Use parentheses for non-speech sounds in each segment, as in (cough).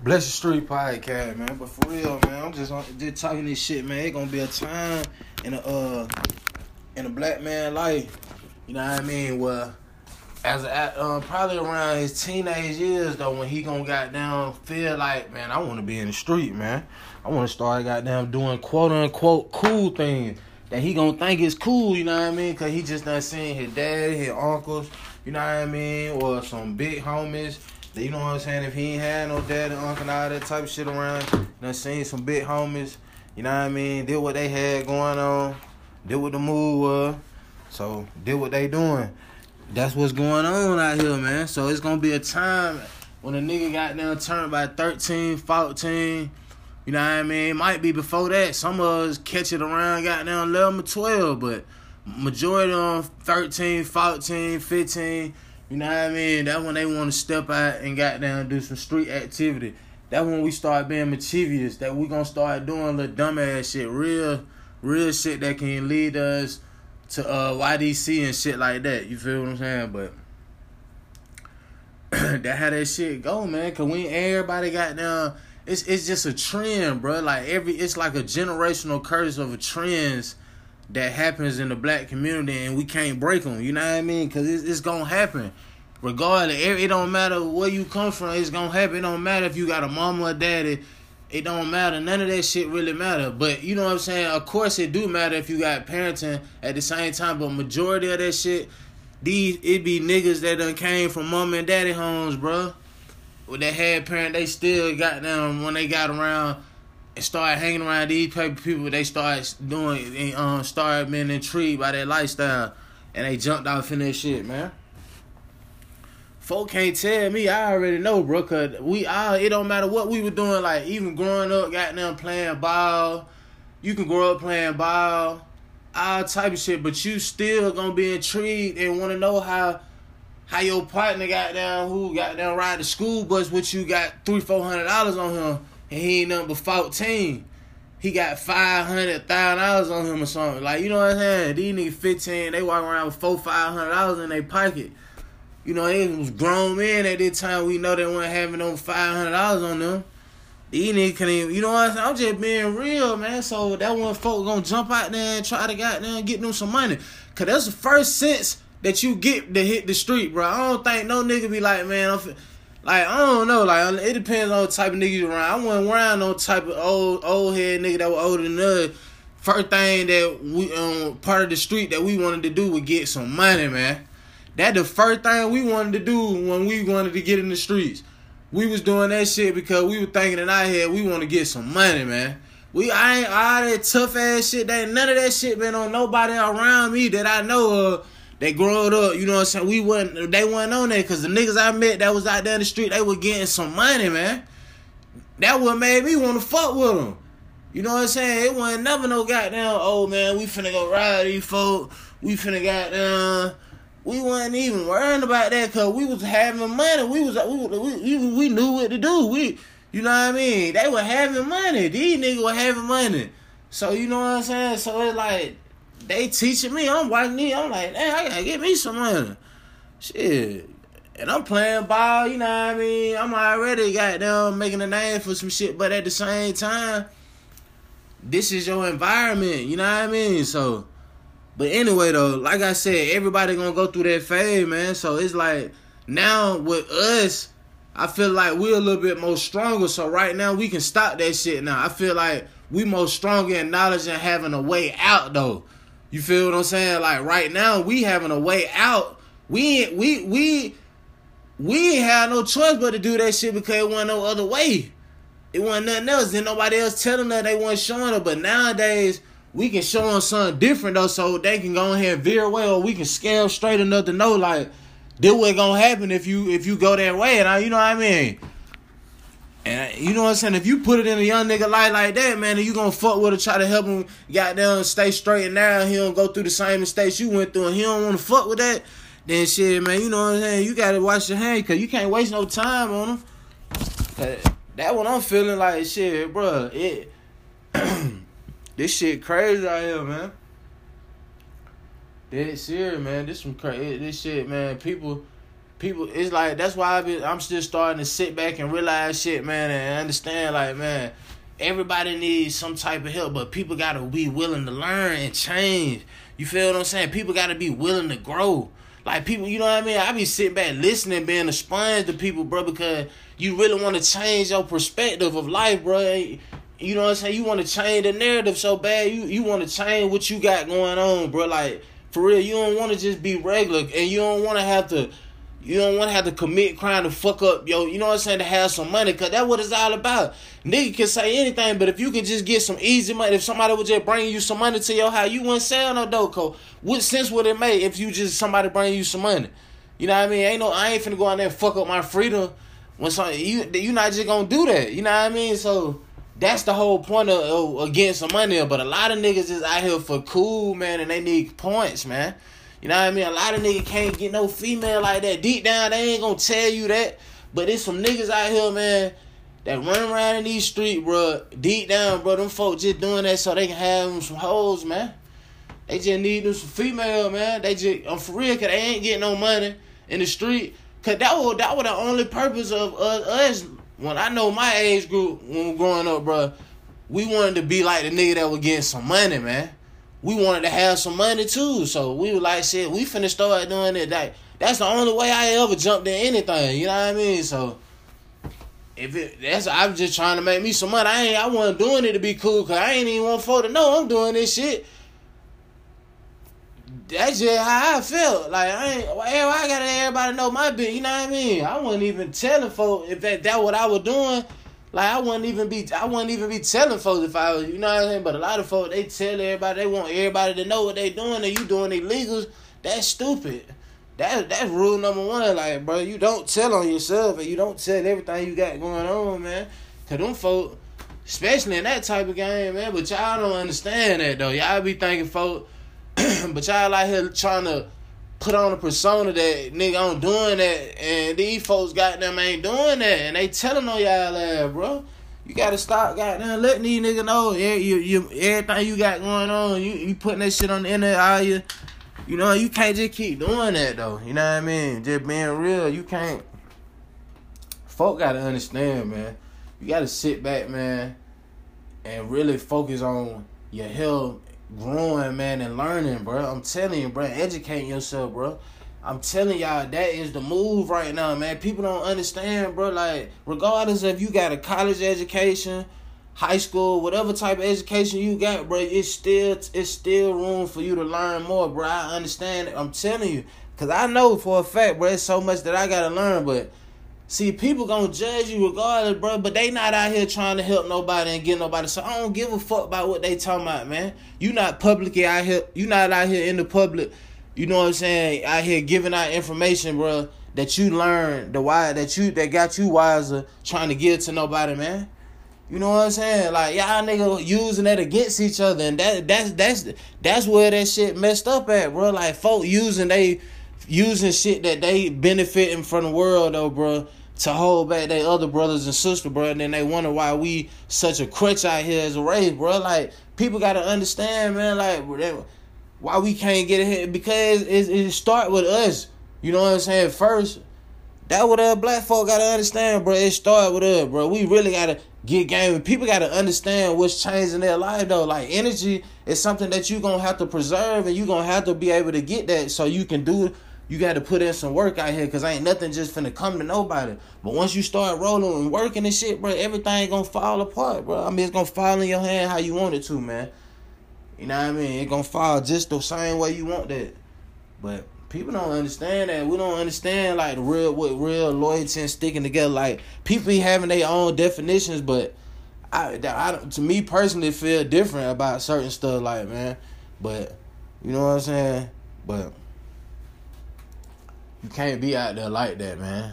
Bless the Street podcast, man. But for real, man, I'm just just talking this shit, man. It gonna be a time in a uh in a black man life, you know what I mean? Well, as a, uh, probably around his teenage years though, when he gonna goddamn feel like, man, I want to be in the street, man. I want to start goddamn doing quote unquote cool things that he gonna think is cool, you know what I mean? Cause he just done seen his dad, his uncles, you know what I mean, or some big homies you know what I'm saying? If he ain't had no dad and uncle and all that type of shit around, you know, seen some big homies, you know what I mean? Did what they had going on, did what the mood was, so did what they doing. That's what's going on out here, man. So it's gonna be a time when a nigga got down turned by 13, 14, you know what I mean? Might be before that. Some of us catch it around got down 11 or 12, but majority on 13, 14, 15 you know what I mean? That's when they want to step out and got down do some street activity. That's when we start being mischievous. That we gonna start doing little dumbass shit, real, real shit that can lead us to uh YDC and shit like that. You feel what I'm saying? But (clears throat) that how that shit go, man. Cause when everybody got down, it's it's just a trend, bro. Like every, it's like a generational curse of a trends that happens in the black community and we can't break them. You know what I mean? Because it's, it's to happen. Regardless, it, don't matter where you come from, it's to happen. It don't matter if you got a mama or daddy. It don't matter. None of that shit really matter. But you know what I'm saying? Of course it do matter if you got parenting at the same time. But majority of that shit, these it be niggas that done came from mom and daddy homes, bro. With that had parent, they still got them when they got around and started hanging around these people, they started doing, and, um, started being intrigued by their lifestyle, and they jumped off in that shit, man. Folk can't tell me, I already know, bro, cause we all, it don't matter what we were doing, like, even growing up, goddamn playing ball, you can grow up playing ball, all type of shit, but you still gonna be intrigued and wanna know how, how your partner got down, who got down ride the school bus with you, got three, four hundred dollars on him, and he ain't but 14. He got five hundred thousand dollars on him or something. Like, you know what I'm saying? These niggas fifteen, they walk around with four, five hundred dollars in their pocket. You know, they was grown men at that time. We know they weren't having no five hundred dollars on them. These niggas can even, you know what I'm saying? I'm just being real, man. So that one folk gonna jump out there and try to and get them some money. Cause that's the first sense that you get to hit the street, bro. I don't think no nigga be like, man, I'm like I don't know, like it depends on the type of nigga you around. I wasn't around no type of old old head nigga that was older than us. First thing that we um part of the street that we wanted to do was get some money, man. That the first thing we wanted to do when we wanted to get in the streets. We was doing that shit because we were thinking in our head we want to get some money, man. We I ain't all that tough ass shit. That none of that shit been on nobody around me that I know of they growed up, you know what I'm saying? We wasn't they wasn't on there because the niggas I met that was out there in the street, they were getting some money, man. That what made me want to fuck with them. You know what I'm saying? It wasn't never no goddamn, oh man, we finna go ride these folk. We finna goddamn. We wasn't even worrying about that because we was having money. We was we, we, we knew what to do. We, you know what I mean? They were having money. These niggas were having money. So you know what I'm saying? So it's like they teaching me. I'm watching me. I'm like, damn, I gotta get me some money. Shit. And I'm playing ball, you know what I mean? I'm already got them making a name for some shit, but at the same time, this is your environment, you know what I mean? So, but anyway though, like I said, everybody gonna go through that phase, man. So it's like now with us, I feel like we're a little bit more stronger. So right now we can stop that shit. Now I feel like we more stronger in knowledge and having a way out though. You feel what I'm saying? Like right now, we having a way out. We we we we ain't had no choice but to do that shit because it wasn't no other way. It wasn't nothing else. Then nobody else telling her they weren't showing her. But nowadays, we can show them something different though, so they can go ahead and veer away, or we can scale straight enough to know like this what gonna happen if you if you go that way. And I, you know what I mean? And you know what I'm saying? If you put it in a young nigga life like that, man, and you gonna fuck with him, try to help him goddamn stay straight and narrow, he don't go through the same mistakes you went through, and he don't wanna fuck with that, then shit, man, you know what I'm saying? You gotta wash your hand, cause you can't waste no time on him. That what I'm feeling like, shit, bro. It, (clears throat) this shit crazy out here, man. This serious, man. This some crazy. This shit, man. People people it's like that's why I be, I'm still starting to sit back and realize shit, man, and understand like, man, everybody needs some type of help, but people gotta be willing to learn and change. You feel what I'm saying? People gotta be willing to grow. Like people, you know what I mean? I be sitting back listening, being a sponge to people, bro, because you really want to change your perspective of life, bro. You know what I'm saying? You want to change the narrative so bad. You you want to change what you got going on, bro. Like for real, you don't want to just be regular, and you don't want to have to you don't want to have to commit crime to fuck up yo. You know what I'm saying? To have some money, cause that's what it's all about. Nigga can say anything, but if you can just get some easy money, if somebody would just bring you some money to your house, you wouldn't sell no dope code. What sense would it make if you just somebody bring you some money? You know what I mean? Ain't no, I ain't finna go out there and fuck up my freedom when some you you not just gonna do that. You know what I mean? So that's the whole point of, of getting some money. But a lot of niggas is out here for cool, man, and they need points, man. You know what I mean? A lot of niggas can't get no female like that. Deep down, they ain't gonna tell you that. But there's some niggas out here, man, that run around in these streets, bro. Deep down, bro, them folks just doing that so they can have them some hoes, man. They just need them some female, man. They just, I'm for real, cause they ain't getting no money in the street. Cause that was that was the only purpose of uh, us. When I know my age group when we growing up, bro, we wanted to be like the nigga that was getting some money, man we wanted to have some money too. So we were like, shit, we finna start doing it. Like, that's the only way I ever jumped in anything. You know what I mean? So if it that's I'm just trying to make me some money. I ain't I wasn't doing it to be cool because I ain't even want folk to know I'm doing this shit. That's just how I felt. Like I ain't well, I gotta everybody know my bit, you know what I mean? I wasn't even telling folk if that that what I was doing. Like I wouldn't even be I wouldn't even be telling folks if I was you know what I'm saying. But a lot of folks they tell everybody they want everybody to know what they doing and you doing illegals. That's stupid. That that's rule number one. Like bro, you don't tell on yourself and you don't tell everything you got going on, man. Cause them folk, especially in that type of game, man. But y'all don't understand that though. Y'all be thinking folk, (clears throat) but y'all out here trying to put on a persona that nigga I'm doing that, and these folks goddamn ain't doing that, and they telling on y'all ass, bro. You gotta stop goddamn letting these niggas know yeah, you, you, everything you got going on. You you putting that shit on the internet, all you. You know, you can't just keep doing that though. You know what I mean? Just being real, you can't. Folk gotta understand, man. You gotta sit back, man, and really focus on your health growing, man, and learning, bro. I'm telling you, bro, educating yourself, bro. I'm telling y'all that is the move right now, man. People don't understand, bro. Like, regardless if you got a college education, high school, whatever type of education you got, bro, it's still it's still room for you to learn more, bro. I understand. It. I'm telling you, cause I know for a fact, bro, it's so much that I gotta learn, but See, people gonna judge you regardless, bro, but they not out here trying to help nobody and get nobody. So I don't give a fuck about what they talking about, man. You not publicly out here. You not out here in the public. You know what I'm saying? Out here giving out information, bro, that you learned the why that you that got you wiser trying to give to nobody, man. You know what I'm saying? Like y'all nigga using that against each other, and that that's that's that's where that shit messed up at, bro. Like folk using they using shit that they benefiting from the world though, bro to hold back their other brothers and sisters, bro. And then they wonder why we such a crutch out here as a race, bro. Like people gotta understand, man. Like why we can't get ahead because it, it start with us. You know what I'm saying? First, that what uh black folk gotta understand, bro. It start with us, bro. We really gotta get game. People gotta understand what's changing their life though. Like energy is something that you gonna have to preserve, and you gonna have to be able to get that so you can do you got to put in some work out here because ain't nothing just finna come to nobody. But once you start rolling and working and shit, bro, everything gonna fall apart, bro. I mean, it's gonna fall in your hand how you want it to, man. You know what I mean? It gonna fall just the same way you want that. But people don't understand that. We don't understand like real what real loyalty and sticking together. Like people be having their own definitions, but I, I to me personally feel different about certain stuff. Like man, but you know what I'm saying? But you can't be out there like that, man.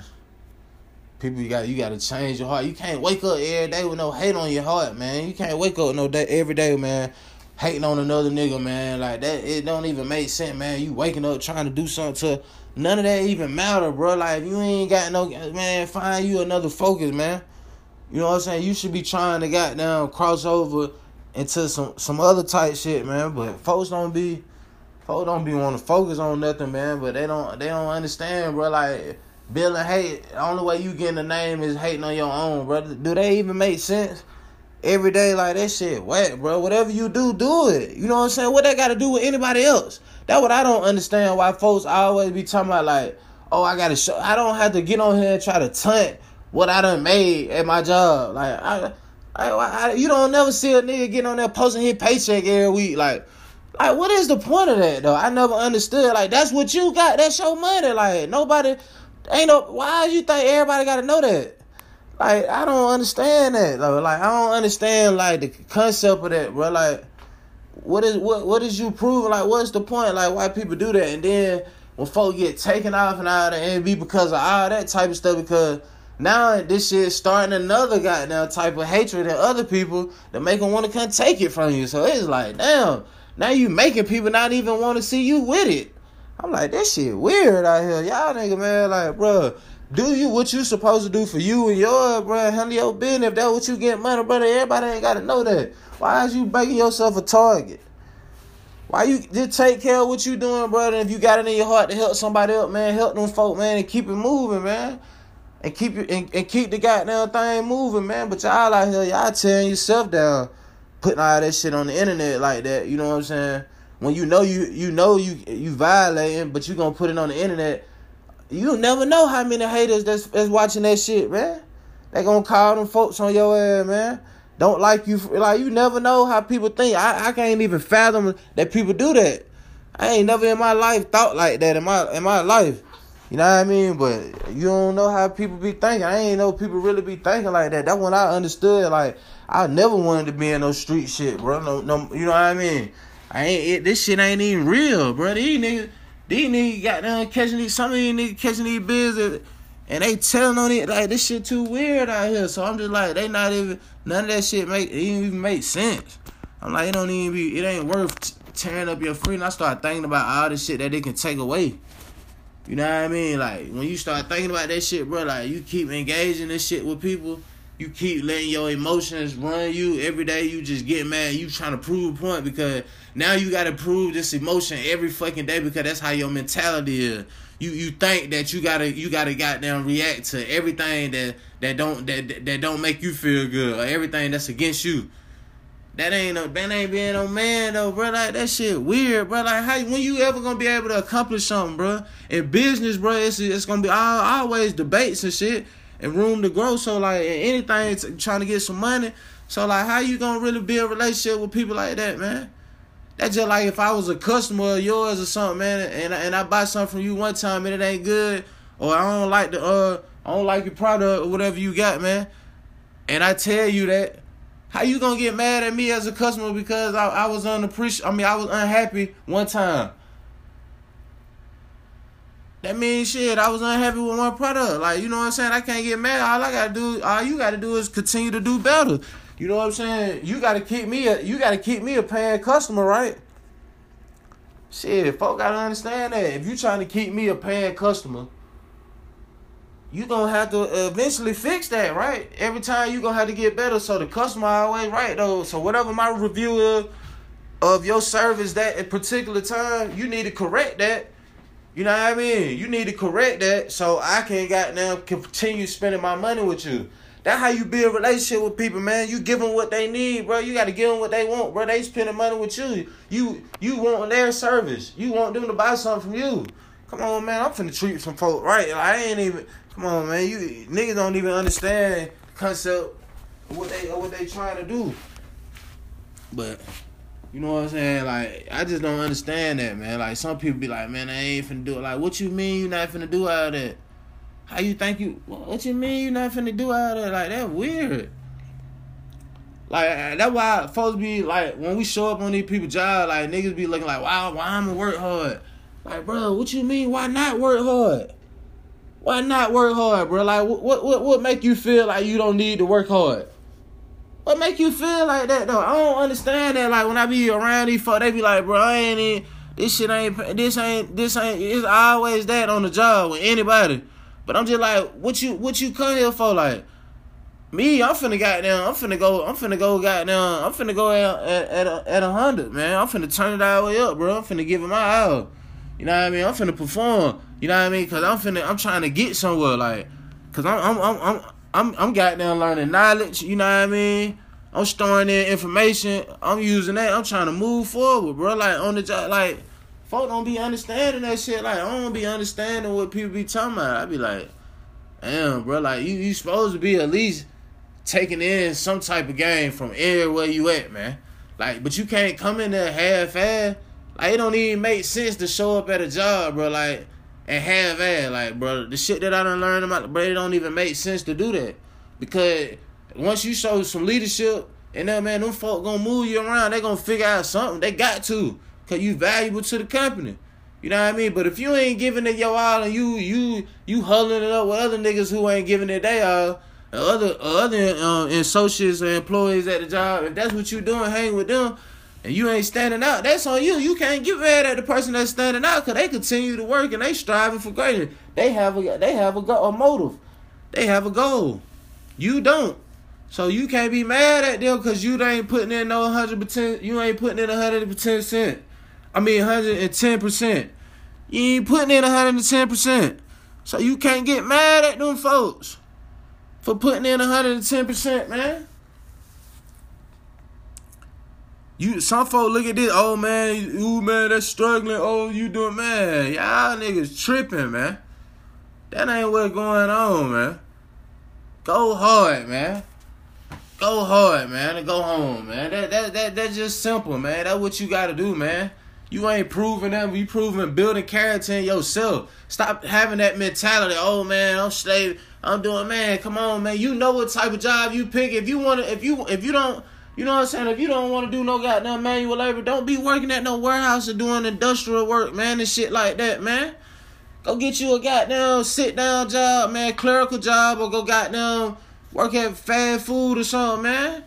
People, you got you got to change your heart. You can't wake up every day with no hate on your heart, man. You can't wake up no day every day, man, hating on another nigga, man. Like that, it don't even make sense, man. You waking up trying to do something to none of that even matter, bro. Like you ain't got no man, find you another focus, man. You know what I'm saying? You should be trying to goddamn cross over into some some other type shit, man. But folks don't be folks don't be want to focus on nothing, man. But they don't they don't understand, bro. Like building hate. The only way you getting the name is hating on your own, brother. Do they even make sense? Every day like that shit whack, bro. Whatever you do, do it. You know what I'm saying? What that got to do with anybody else? That what I don't understand. Why folks always be talking about like, oh, I gotta show. I don't have to get on here and try to tunt what I done made at my job. Like I, I, I you don't never see a nigga getting on there posting his paycheck every week. Like like, what is the point of that though? I never understood. Like, that's what you got. That's your money. Like, nobody ain't no. Why you think everybody got to know that? Like, I don't understand that though. Like, I don't understand like the concept of that, bro. Like, what is what what is you proving? Like, what's the point? Like, why people do that? And then when folks get taken off and out of the NB because of all that type of stuff, because now this shit starting another goddamn type of hatred in other people that make them want to come take it from you. So it's like, damn now you making people not even want to see you with it. I'm like, that shit weird out here. Y'all nigga, man, like, bro, do you what you supposed to do for you and your bro? Handle your business. If that what you get money, brother, everybody ain't gotta know that. Why is you making yourself a target? Why you just take care of what you doing, brother? If you got it in your heart to help somebody up, man, help them folk, man, and keep it moving, man. And keep it and, and keep the goddamn thing moving, man. But y'all out here, y'all tearing yourself down putting all that shit on the internet like that. You know what I'm saying? When you know you you know you you violating, but you gonna put it on the internet. You never know how many haters that's, that's watching that shit, man. They gonna call them folks on your ass, man. Don't like you, like you never know how people think. I, I can't even fathom that people do that. I ain't never in my life thought like that in my in my life. You know what I mean? But you don't know how people be thinking. I ain't know people really be thinking like that. That's when I understood. Like I never wanted to be in no street shit, bro. No, no, you know what I mean? I ain't. It, this shit ain't even real, bro. These niggas, these niggas got down catching these. Some of these niggas catching these bills, and they telling on it like this shit too weird out here. So I'm just like, they not even none of that shit make even make sense. I'm like, it don't even be. It ain't worth tearing up your freedom. I start thinking about all the shit that they can take away. You know what I mean? Like when you start thinking about that shit, bro, like you keep engaging this shit with people, you keep letting your emotions run you every day. You just get mad. You trying to prove a point because now you got to prove this emotion every fucking day because that's how your mentality is. You you think that you gotta you gotta goddamn react to everything that that don't that that don't make you feel good or everything that's against you. That ain't no that ain't being no man though, bro. Like that shit weird, bro. Like how when you ever gonna be able to accomplish something, bro? In business, bro, it's it's gonna be all, always debates and shit and room to grow. So like anything trying to get some money. So like how you gonna really build a relationship with people like that, man? That's just like if I was a customer of yours or something, man, and and I buy something from you one time and it ain't good, or I don't like the uh I don't like your product or whatever you got, man. And I tell you that how you gonna get mad at me as a customer because I, I was unappreciated? I mean, I was unhappy one time. That means shit. I was unhappy with one product. Like you know what I'm saying. I can't get mad. All I gotta do, all you gotta do is continue to do better. You know what I'm saying. You gotta keep me a, you gotta keep me a paying customer, right? Shit, folk gotta understand that. If you trying to keep me a paying customer, you gonna have to eventually fix that, right? Every time you gonna have to get better. So the customer always right though. So whatever my review of your service that at particular time, you need to correct that. You know what I mean? You need to correct that so I can now continue spending my money with you. That's how you build a relationship with people, man. You give them what they need, bro. You got to give them what they want, bro. They spending money with you. You you want their service. You want them to buy something from you. Come on, man. I'm finna treat some folk right. Like, I ain't even. Come on, man. You niggas don't even understand concept of what they what they trying to do. But you know what I'm saying? Like I just don't understand that, man. Like some people be like, man, I ain't finna do it. Like, what you mean you not finna do all that? How you think you? What you mean you not finna do all that? Like that weird. Like that's why folks be like when we show up on these people job, like niggas be looking like, wow, why I'ma work hard? Like, bro, what you mean? Why not work hard? Why not work hard, bro? Like, what what what make you feel like you don't need to work hard? What make you feel like that though? I don't understand that. Like when I be around these folks, they be like, bro, I ain't even, this shit ain't this ain't this ain't it's always that on the job with anybody. But I'm just like, what you what you come here for? Like me, I'm finna goddamn, I'm finna go, I'm finna go goddamn, I'm finna go at at, at a, at a hundred, man. I'm finna turn it all the way up, bro. I'm finna give it my all. You know what I mean? I'm finna perform. You know what I mean? Cause I'm finna, I'm trying to get somewhere. Like, cause I'm, I'm, I'm, I'm, I'm, I'm goddamn learning knowledge. You know what I mean? I'm storing in information. I'm using that. I'm trying to move forward, bro. Like on the job, like folk don't be understanding that shit. Like I don't be understanding what people be talking about. I be like, damn, bro. Like you, you supposed to be at least taking in some type of game from everywhere you at, man. Like, but you can't come in there half ass. Like it don't even make sense to show up at a job, bro. Like and have ass, like, bro. The shit that I done learned about, bro, it don't even make sense to do that because once you show some leadership, and then man, them folk gonna move you around. They gonna figure out something. They got to, cause you valuable to the company. You know what I mean? But if you ain't giving it your all and you you you huddling it up with other niggas who ain't giving it they all, other other um, associates or employees at the job, if that's what you doing, hang with them, and you ain't standing out, that's on you. You can't get mad at the person that's standing out because they continue to work and they striving for greater. They have a they have a, a motive. They have a goal. You don't. So you can't be mad at them because you ain't putting in no hundred percent. You ain't putting in hundred percent. I mean hundred and ten percent. You ain't putting in hundred and ten percent. So you can't get mad at them folks for putting in hundred and ten percent, man. You some folks look at this, oh man, you man, that's struggling. Oh, you doing man. Y'all niggas tripping, man. That ain't what's going on, man. Go hard, man. Go hard, man, and go home, man. That that that that's just simple, man. That's what you gotta do, man. You ain't proving them. You proving building character in yourself. Stop having that mentality. Oh man, I'm slave. I'm doing man. Come on, man. You know what type of job you pick. If you wanna, if you if you don't, you know what I'm saying. If you don't want to do no goddamn manual labor, don't be working at no warehouse or doing industrial work, man, and shit like that, man. Go get you a goddamn sit down job, man, clerical job, or go goddamn work at fast food or something, man.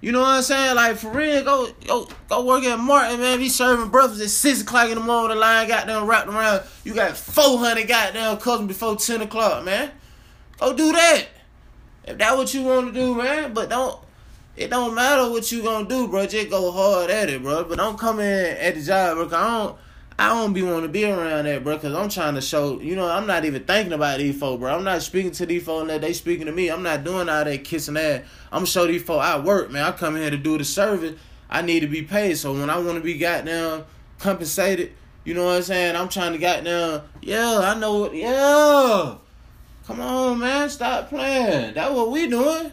You know what I'm saying? Like for real, go go go work at Martin, man. Be serving breakfast at six o'clock in the morning. The line goddamn wrapped around. You got four hundred goddamn customers before ten o'clock, man. Go do that. If that what you want to do, man. But don't. It don't matter what you gonna do, bro. Just go hard at it, bro. But don't come in at the job, bro. I don't. I don't be want to be around that, bro, because I'm trying to show, you know, I'm not even thinking about these folks, bro. I'm not speaking to these folks that they speaking to me. I'm not doing all that kissing ass. I'm show these folks I work, man. I come here to do the service. I need to be paid. So when I want to be goddamn compensated, you know what I'm saying? I'm trying to goddamn, yeah, I know, yeah. Come on, man, stop playing. That's what we doing.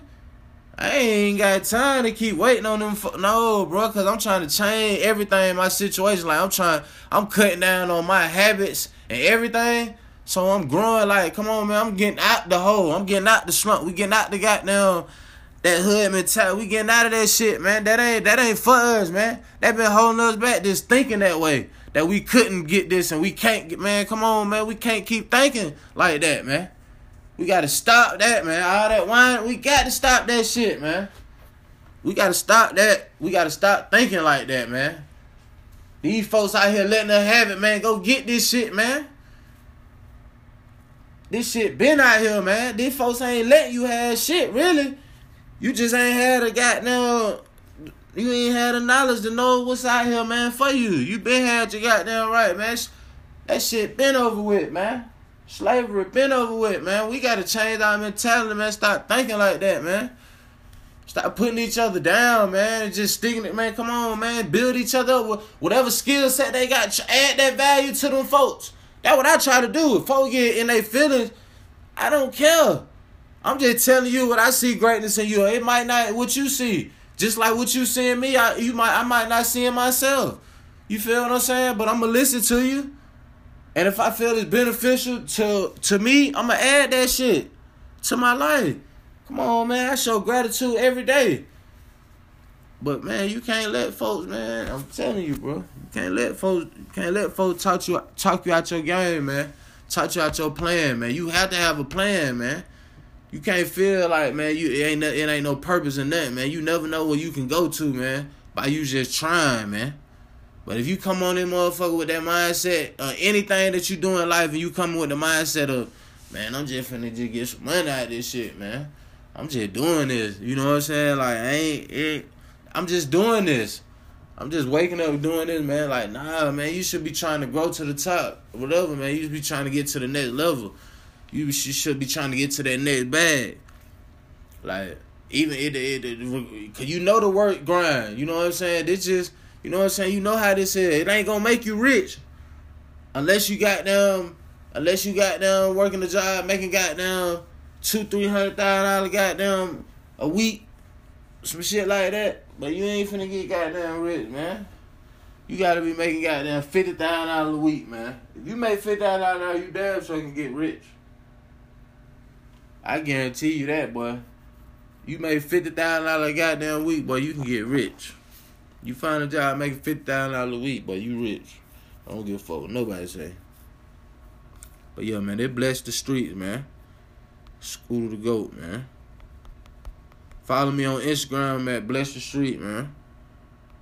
I ain't got time to keep waiting on them. No, bro, cause I'm trying to change everything in my situation. Like I'm trying, I'm cutting down on my habits and everything. So I'm growing. Like, come on, man, I'm getting out the hole. I'm getting out the slump. We getting out the goddamn that hood mentality. We getting out of that shit, man. That ain't that ain't for us, man. That been holding us back. Just thinking that way that we couldn't get this and we can't get. Man, come on, man. We can't keep thinking like that, man. We gotta stop that, man. All that wine, we got to stop that shit, man. We gotta stop that. We gotta stop thinking like that, man. These folks out here letting us have it, man. Go get this shit, man. This shit been out here, man. These folks ain't letting you have shit, really. You just ain't had a goddamn. You ain't had the knowledge to know what's out here, man, for you. You been had your goddamn right, man. That shit been over with, man. Slavery been over with, man. We gotta change our mentality, man. Stop thinking like that, man. Stop putting each other down, man. And just sticking it, man. Come on, man. Build each other up with whatever skill set they got. Add that value to them folks. That's what I try to do. If folks get in their feelings, I don't care. I'm just telling you what I see greatness in you. It might not what you see. Just like what you see in me, I you might I might not see in myself. You feel what I'm saying? But I'm gonna listen to you. And if I feel it's beneficial to to me, I'ma add that shit to my life. Come on, man. I show gratitude every day. But man, you can't let folks, man. I'm telling you, bro. You can't let folks, can't let folks talk you talk you out your game, man. Talk you out your plan, man. You have to have a plan, man. You can't feel like, man, you it ain't it ain't no purpose in that, man. You never know where you can go to, man, by you just trying, man. But if you come on in motherfucker with that mindset, uh, anything that you do in life, and you come with the mindset of, man, I'm just finna just get some money out of this shit, man. I'm just doing this. You know what I'm saying? Like I ain't, it, I'm just doing this. I'm just waking up doing this, man. Like, nah, man, you should be trying to grow to the top. Whatever, man. You should be trying to get to the next level. You should be trying to get to that next bag. Like, even it, it, it, cause you know the work grind. You know what I'm saying? This just, you know what I'm saying? You know how this is. It ain't gonna make you rich unless you got them, unless you got them working the job, making goddamn two, three hundred thousand dollar goddamn a week, some shit like that. But you ain't finna get goddamn rich, man. You gotta be making goddamn fifty thousand dollars a week, man. If you make fifty thousand dollars, you damn sure can get rich. I guarantee you that, boy. You make fifty thousand dollars a goddamn week, boy, you can get rich. You find a job making fifty thousand dollars a week, but you rich. I don't give a fuck what nobody say. But yeah, man, they bless the streets, man. School the goat, man. Follow me on Instagram at Bless the Street, man.